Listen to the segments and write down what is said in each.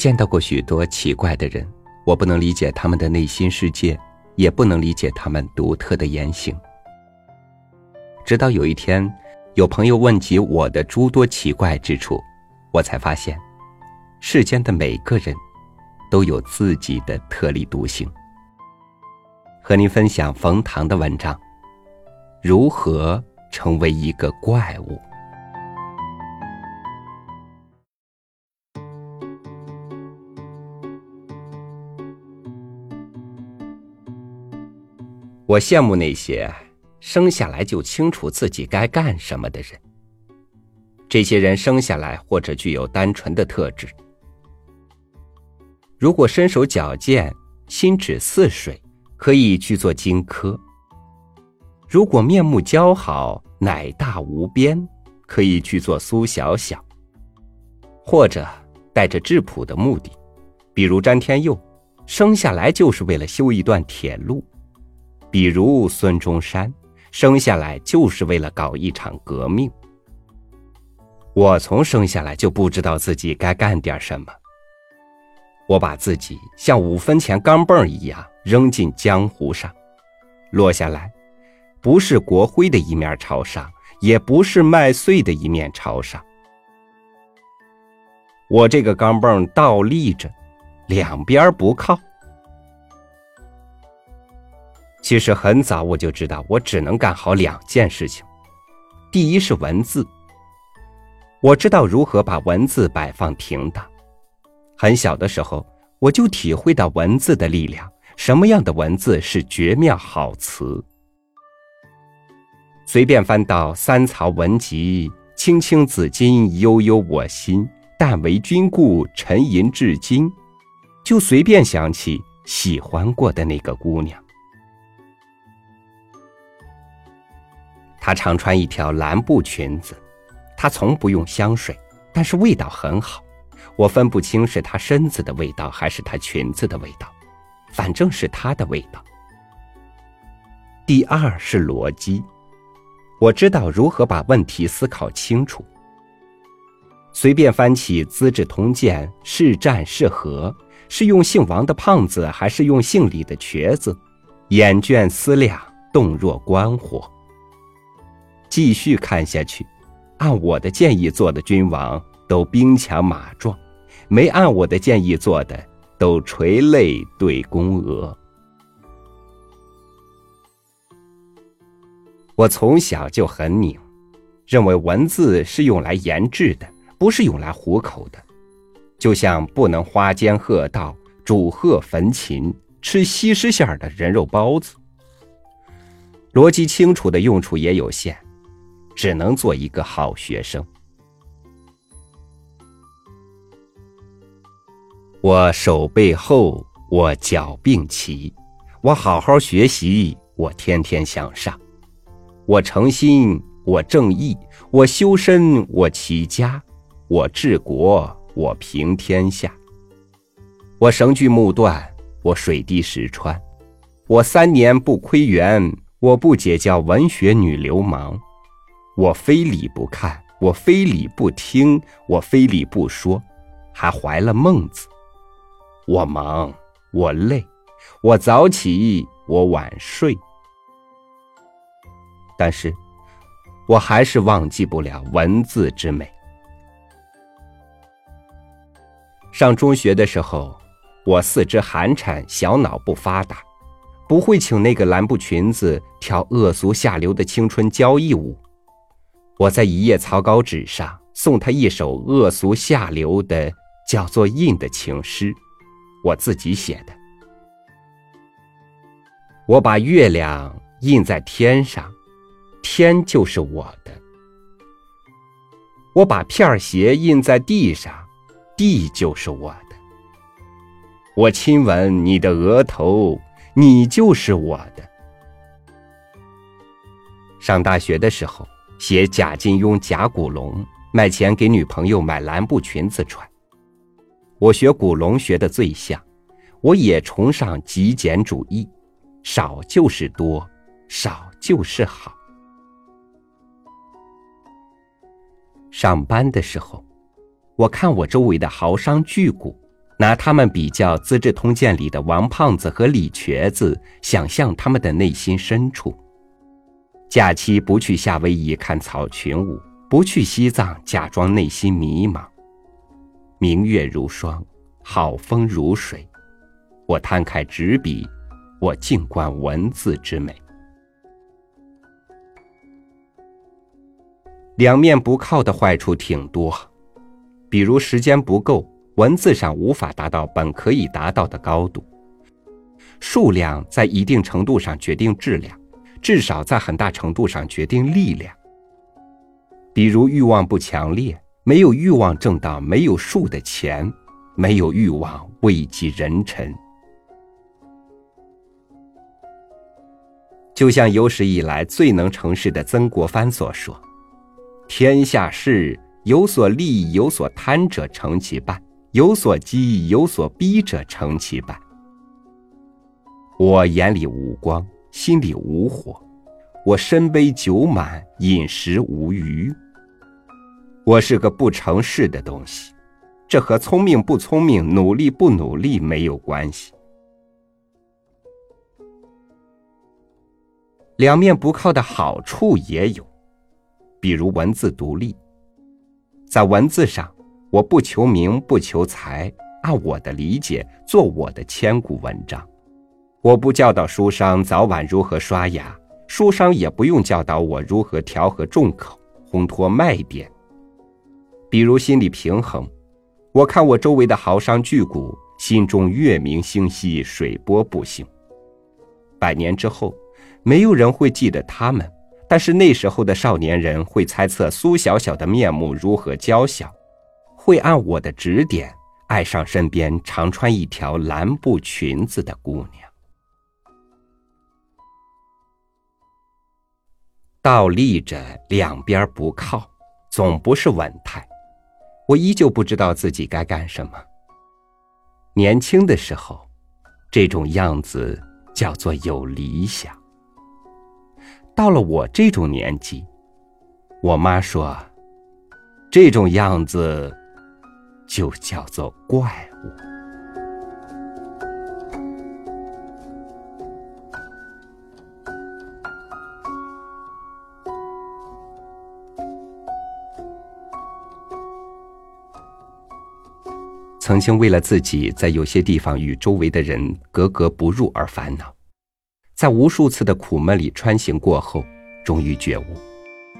见到过许多奇怪的人，我不能理解他们的内心世界，也不能理解他们独特的言行。直到有一天，有朋友问及我的诸多奇怪之处，我才发现，世间的每个人，都有自己的特立独行。和您分享冯唐的文章：如何成为一个怪物。我羡慕那些生下来就清楚自己该干什么的人。这些人生下来或者具有单纯的特质。如果身手矫健、心智似水，可以去做荆轲；如果面目姣好、奶大无边，可以去做苏小小；或者带着质朴的目的，比如詹天佑，生下来就是为了修一段铁路。比如孙中山，生下来就是为了搞一场革命。我从生下来就不知道自己该干点什么。我把自己像五分钱钢镚一样扔进江湖上，落下来，不是国徽的一面朝上，也不是麦穗的一面朝上。我这个钢镚倒立着，两边不靠。其实很早我就知道，我只能干好两件事情。第一是文字，我知道如何把文字摆放平当。很小的时候，我就体会到文字的力量，什么样的文字是绝妙好词。随便翻到三曹文集，青青子衿，悠悠我心。但为君故，沉吟至今，就随便想起喜欢过的那个姑娘。她常穿一条蓝布裙子，她从不用香水，但是味道很好。我分不清是她身子的味道还是她裙子的味道，反正是她的味道。第二是逻辑，我知道如何把问题思考清楚。随便翻起《资治通鉴》，是战是和，是用姓王的胖子还是用姓李的瘸子？眼倦思量，动若观火。继续看下去，按我的建议做的君王都兵强马壮，没按我的建议做的都垂泪对宫娥。我从小就很拧，认为文字是用来研制的，不是用来糊口的。就像不能花间鹤道、煮鹤焚琴、吃西施馅儿的人肉包子。逻辑清楚的用处也有限。只能做一个好学生。我手背厚，我脚并齐，我好好学习，我天天向上，我诚心，我正义，我修身，我齐家，我治国，我平天下。我绳锯木断，我水滴石穿，我三年不窥园，我不结交文学女流氓。我非礼不看，我非礼不听，我非礼不说，还怀了孟子。我忙，我累，我早起，我晚睡，但是，我还是忘记不了文字之美。上中学的时候，我四肢寒颤，小脑不发达，不会请那个蓝布裙子跳恶俗下流的青春交谊舞。我在一页草稿纸上送他一首恶俗下流的叫做“印”的情诗，我自己写的。我把月亮印在天上，天就是我的；我把片儿鞋印在地上，地就是我的；我亲吻你的额头，你就是我的。上大学的时候。写贾金庸、贾古龙卖钱给女朋友买蓝布裙子穿。我学古龙学的最像，我也崇尚极简主义，少就是多，少就是好。上班的时候，我看我周围的豪商巨贾，拿他们比较《资治通鉴》里的王胖子和李瘸子，想象他们的内心深处。假期不去夏威夷看草裙舞，不去西藏假装内心迷茫。明月如霜，好风如水，我摊开纸笔，我静观文字之美。两面不靠的坏处挺多，比如时间不够。文字上无法达到本可以达到的高度。数量在一定程度上决定质量，至少在很大程度上决定力量。比如欲望不强烈，没有欲望挣到没有数的钱，没有欲望位极人臣。就像有史以来最能成事的曾国藩所说：“天下事有所利有所贪者成其半。”有所激有所逼者成其半。我眼里无光，心里无火，我身杯酒满，饮食无余。我是个不成事的东西，这和聪明不聪明、努力不努力没有关系。两面不靠的好处也有，比如文字独立，在文字上。我不求名，不求财，按我的理解做我的千古文章。我不教导书商早晚如何刷牙，书商也不用教导我如何调和众口，烘托卖点。比如心理平衡，我看我周围的豪商巨贾，心中月明星稀，水波不兴。百年之后，没有人会记得他们，但是那时候的少年人会猜测苏小小的面目如何娇小。会按我的指点爱上身边常穿一条蓝布裙子的姑娘。倒立着两边不靠，总不是稳态。我依旧不知道自己该干什么。年轻的时候，这种样子叫做有理想。到了我这种年纪，我妈说，这种样子。就叫做怪物。曾经为了自己在有些地方与周围的人格格不入而烦恼，在无数次的苦闷里穿行过后，终于觉悟，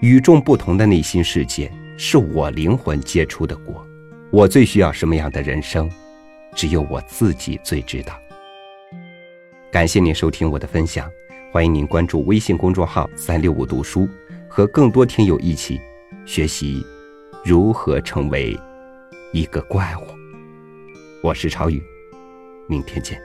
与众不同的内心世界是我灵魂结出的果。我最需要什么样的人生，只有我自己最知道。感谢您收听我的分享，欢迎您关注微信公众号“三六五读书”，和更多听友一起学习如何成为一个怪物。我是朝宇，明天见。